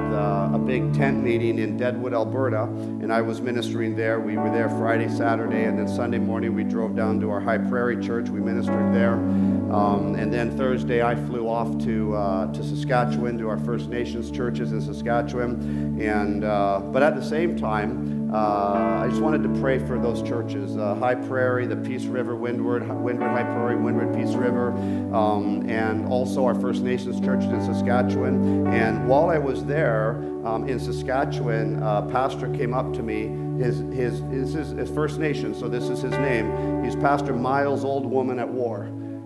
a big tent meeting in Deadwood, Alberta, and I was ministering there. We were there Friday, Saturday, and then Sunday morning we drove down to our High Prairie church. We ministered there. Um, and then Thursday I flew off to, uh, to Saskatchewan to our First Nations churches in Saskatchewan. And, uh, but at the same time, uh, I just wanted to pray for those churches uh, High Prairie, the Peace River, Windward, Windward, High Prairie, Windward, Peace River, um, and also our First Nations churches in Saskatchewan. And while I was there um, in Saskatchewan, uh, pastor came up to me. His, his, his, his First Nation, so this is his name. He's Pastor Miles Old Woman at War,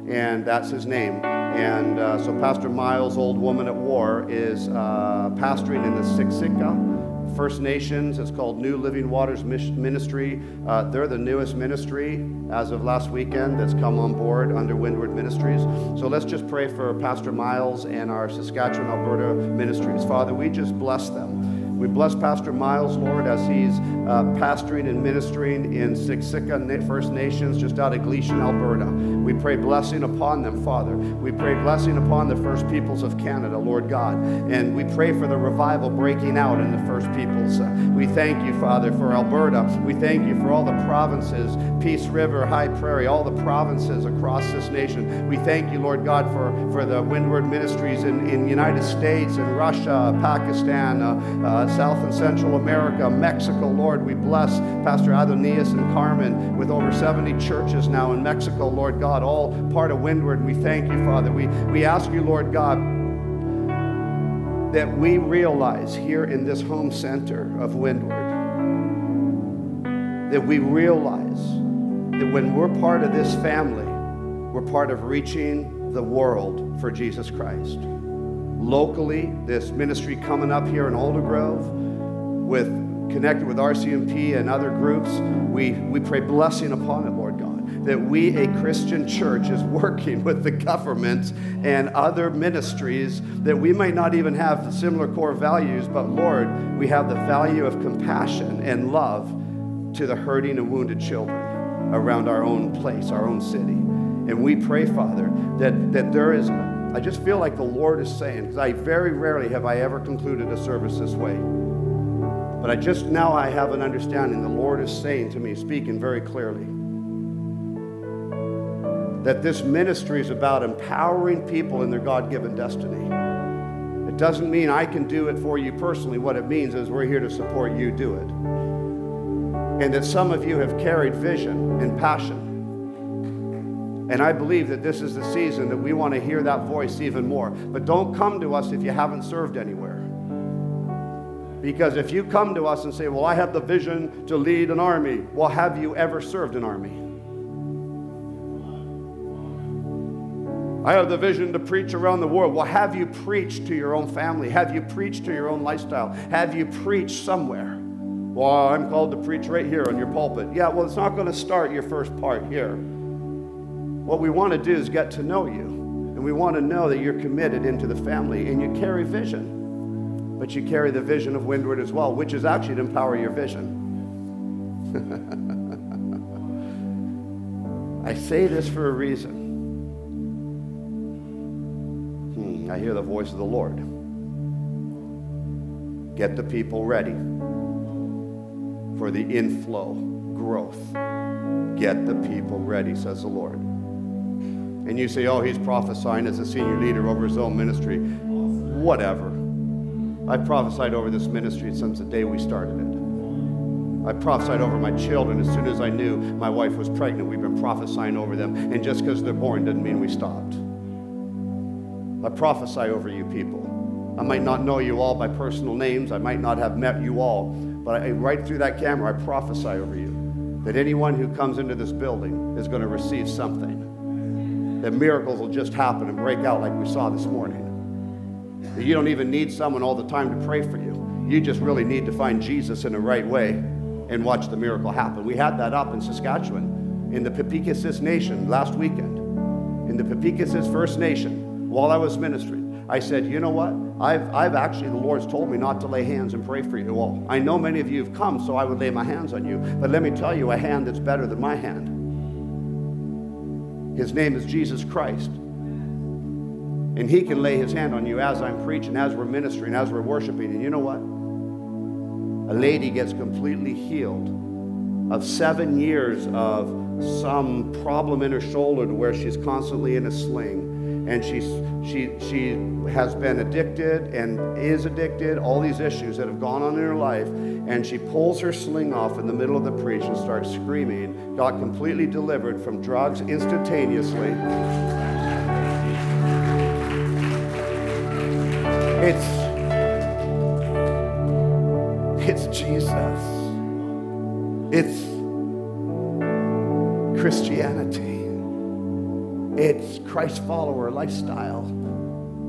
and that's his name. And uh, so Pastor Miles Old Woman at War is uh, pastoring in the Siksika First Nations. It's called New Living Waters Ministry. Uh, they're the newest ministry as of last weekend that's come on board under Windward Ministries. So let's just pray for Pastor Miles and our Saskatchewan, Alberta ministries. Father, we just bless them. We bless Pastor Miles, Lord, as he's uh, pastoring and ministering in Siksika First Nations just out of Gleichen, Alberta. We pray blessing upon them, Father. We pray blessing upon the First Peoples of Canada, Lord God. And we pray for the revival breaking out in the First Peoples. Uh, we thank you, Father, for Alberta. We thank you for all the provinces, Peace River, High Prairie, all the provinces across this nation. We thank you, Lord God, for, for the Windward ministries in, in United States and Russia, Pakistan, uh, uh South and Central America, Mexico. Lord, we bless Pastor Adonias and Carmen with over 70 churches now in Mexico, Lord God, all part of Windward. We thank you, Father. We, we ask you, Lord God, that we realize here in this home center of Windward that we realize that when we're part of this family, we're part of reaching the world for Jesus Christ locally, this ministry coming up here in Aldergrove with connected with RCMP and other groups. We, we pray blessing upon it, Lord God, that we, a Christian church, is working with the government and other ministries that we might not even have the similar core values, but Lord, we have the value of compassion and love to the hurting and wounded children around our own place, our own city. And we pray, Father, that, that there is I just feel like the Lord is saying, because I very rarely have I ever concluded a service this way. But I just now I have an understanding. The Lord is saying to me, speaking very clearly, that this ministry is about empowering people in their God given destiny. It doesn't mean I can do it for you personally. What it means is we're here to support you do it. And that some of you have carried vision and passion and I believe that this is the season that we want to hear that voice even more. But don't come to us if you haven't served anywhere. Because if you come to us and say, Well, I have the vision to lead an army, well, have you ever served an army? I have the vision to preach around the world. Well, have you preached to your own family? Have you preached to your own lifestyle? Have you preached somewhere? Well, I'm called to preach right here on your pulpit. Yeah, well, it's not going to start your first part here. What we want to do is get to know you. And we want to know that you're committed into the family and you carry vision. But you carry the vision of Windward as well, which is actually to empower your vision. I say this for a reason. Hmm, I hear the voice of the Lord. Get the people ready for the inflow growth. Get the people ready, says the Lord and you say, oh, he's prophesying as a senior leader over his own ministry, whatever. I've prophesied over this ministry since the day we started it. I prophesied over my children as soon as I knew my wife was pregnant. We've been prophesying over them, and just because they're born doesn't mean we stopped. I prophesy over you people. I might not know you all by personal names, I might not have met you all, but I, right through that camera, I prophesy over you that anyone who comes into this building is going to receive something that miracles will just happen and break out like we saw this morning. That you don't even need someone all the time to pray for you. You just really need to find Jesus in the right way and watch the miracle happen. We had that up in Saskatchewan in the Peepeekisis Nation last weekend. In the Peepeekisis First Nation, while I was ministering, I said, you know what? I've, I've actually, the Lord's told me not to lay hands and pray for you all. I know many of you have come, so I would lay my hands on you. But let me tell you a hand that's better than my hand. His name is Jesus Christ. And He can lay His hand on you as I'm preaching, as we're ministering, as we're worshiping. And you know what? A lady gets completely healed of seven years of some problem in her shoulder to where she's constantly in a sling. And she's, she, she has been addicted and is addicted, all these issues that have gone on in her life. And she pulls her sling off in the middle of the preach and starts screaming, got completely delivered from drugs instantaneously. It's, Christ follower lifestyle.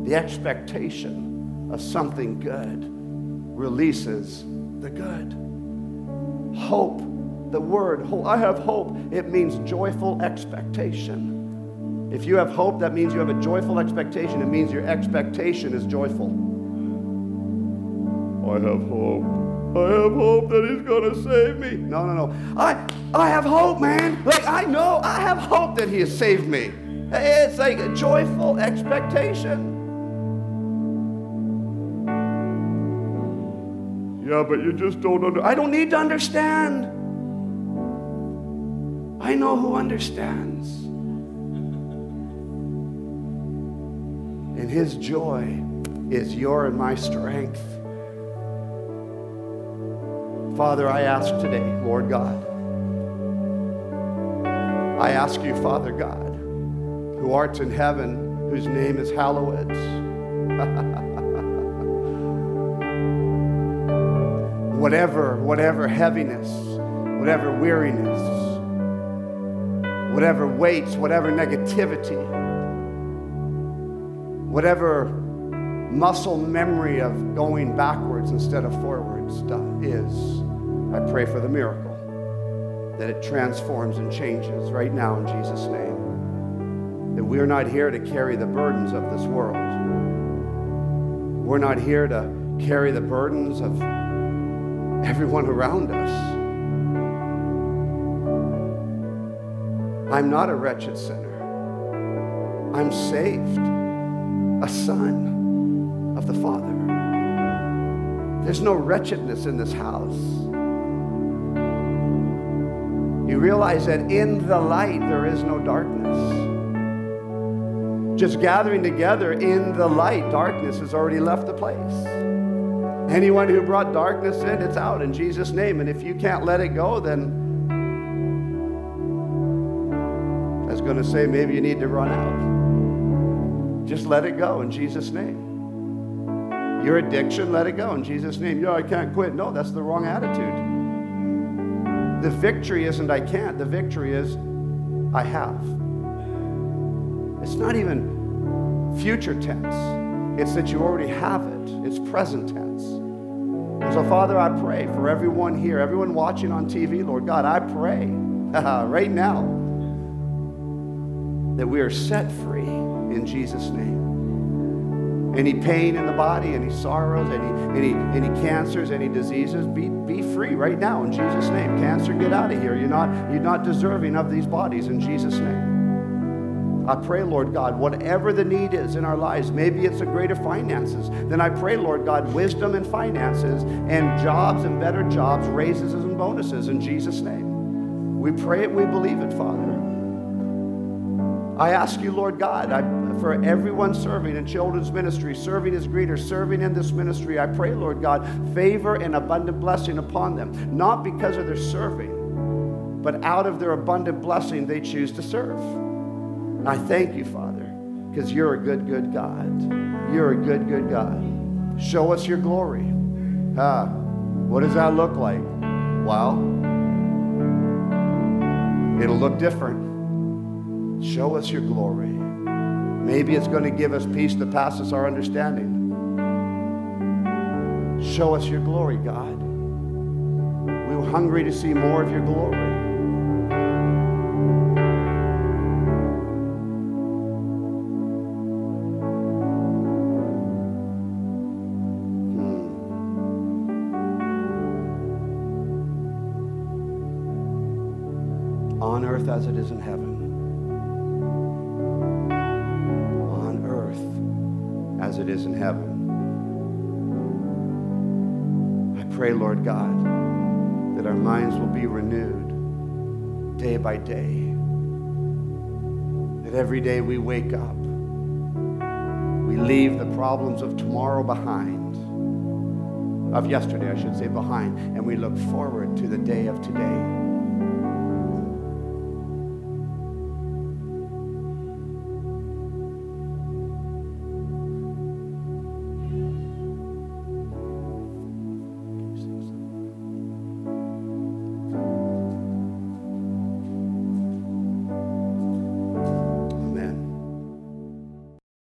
The expectation of something good releases the good. Hope, the word, I have hope, it means joyful expectation. If you have hope, that means you have a joyful expectation. It means your expectation is joyful. I have hope. I have hope that he's going to save me. No, no, no. I, I have hope, man. Like, I know I have hope that he has saved me. It's like a joyful expectation. Yeah, but you just don't under I don't need to understand. I know who understands. And his joy is your and my strength. Father, I ask today, Lord God, I ask you, Father God, who art in heaven, whose name is hallowed. whatever, whatever heaviness, whatever weariness, whatever weights, whatever negativity, whatever muscle memory of going backwards instead of forwards is, I pray for the miracle that it transforms and changes right now in Jesus' name that we're not here to carry the burdens of this world. We're not here to carry the burdens of everyone around us. I'm not a wretched sinner. I'm saved, a son of the Father. There's no wretchedness in this house. You realize that in the light there is no darkness just gathering together in the light, darkness has already left the place. Anyone who brought darkness in, it's out in Jesus' name. And if you can't let it go, then I was going to say maybe you need to run out. Just let it go in Jesus' name. Your addiction, let it go in Jesus' name. Yeah, I can't quit. No, that's the wrong attitude. The victory isn't I can't, the victory is I have. It's not even future tense, it's that you already have it, it's present tense. And so, Father, I pray for everyone here, everyone watching on TV, Lord God, I pray right now that we are set free in Jesus' name. Any pain in the body, any sorrows, any, any, any cancers, any diseases, be, be free right now in Jesus' name. Cancer, get out of here. You're not, you're not deserving of these bodies in Jesus' name. I pray, Lord God, whatever the need is in our lives, maybe it's a greater finances, then I pray, Lord God, wisdom and finances and jobs and better jobs, raises and bonuses in Jesus' name. We pray it, we believe it, Father. I ask you, Lord God, I, for everyone serving in children's ministry, serving as greeters, serving in this ministry, I pray, Lord God, favor and abundant blessing upon them, not because of their serving, but out of their abundant blessing they choose to serve. And I thank you, Father, because you're a good, good God. You're a good, good God. Show us your glory. Ah, what does that look like? Well, it'll look different. Show us your glory. Maybe it's going to give us peace that passes our understanding. Show us your glory, God. We're hungry to see more of your glory. As it is in heaven. On earth as it is in heaven. I pray, Lord God, that our minds will be renewed day by day. That every day we wake up We leave the problems of tomorrow behind, of yesterday, I should say, behind, and we look forward to the day of today.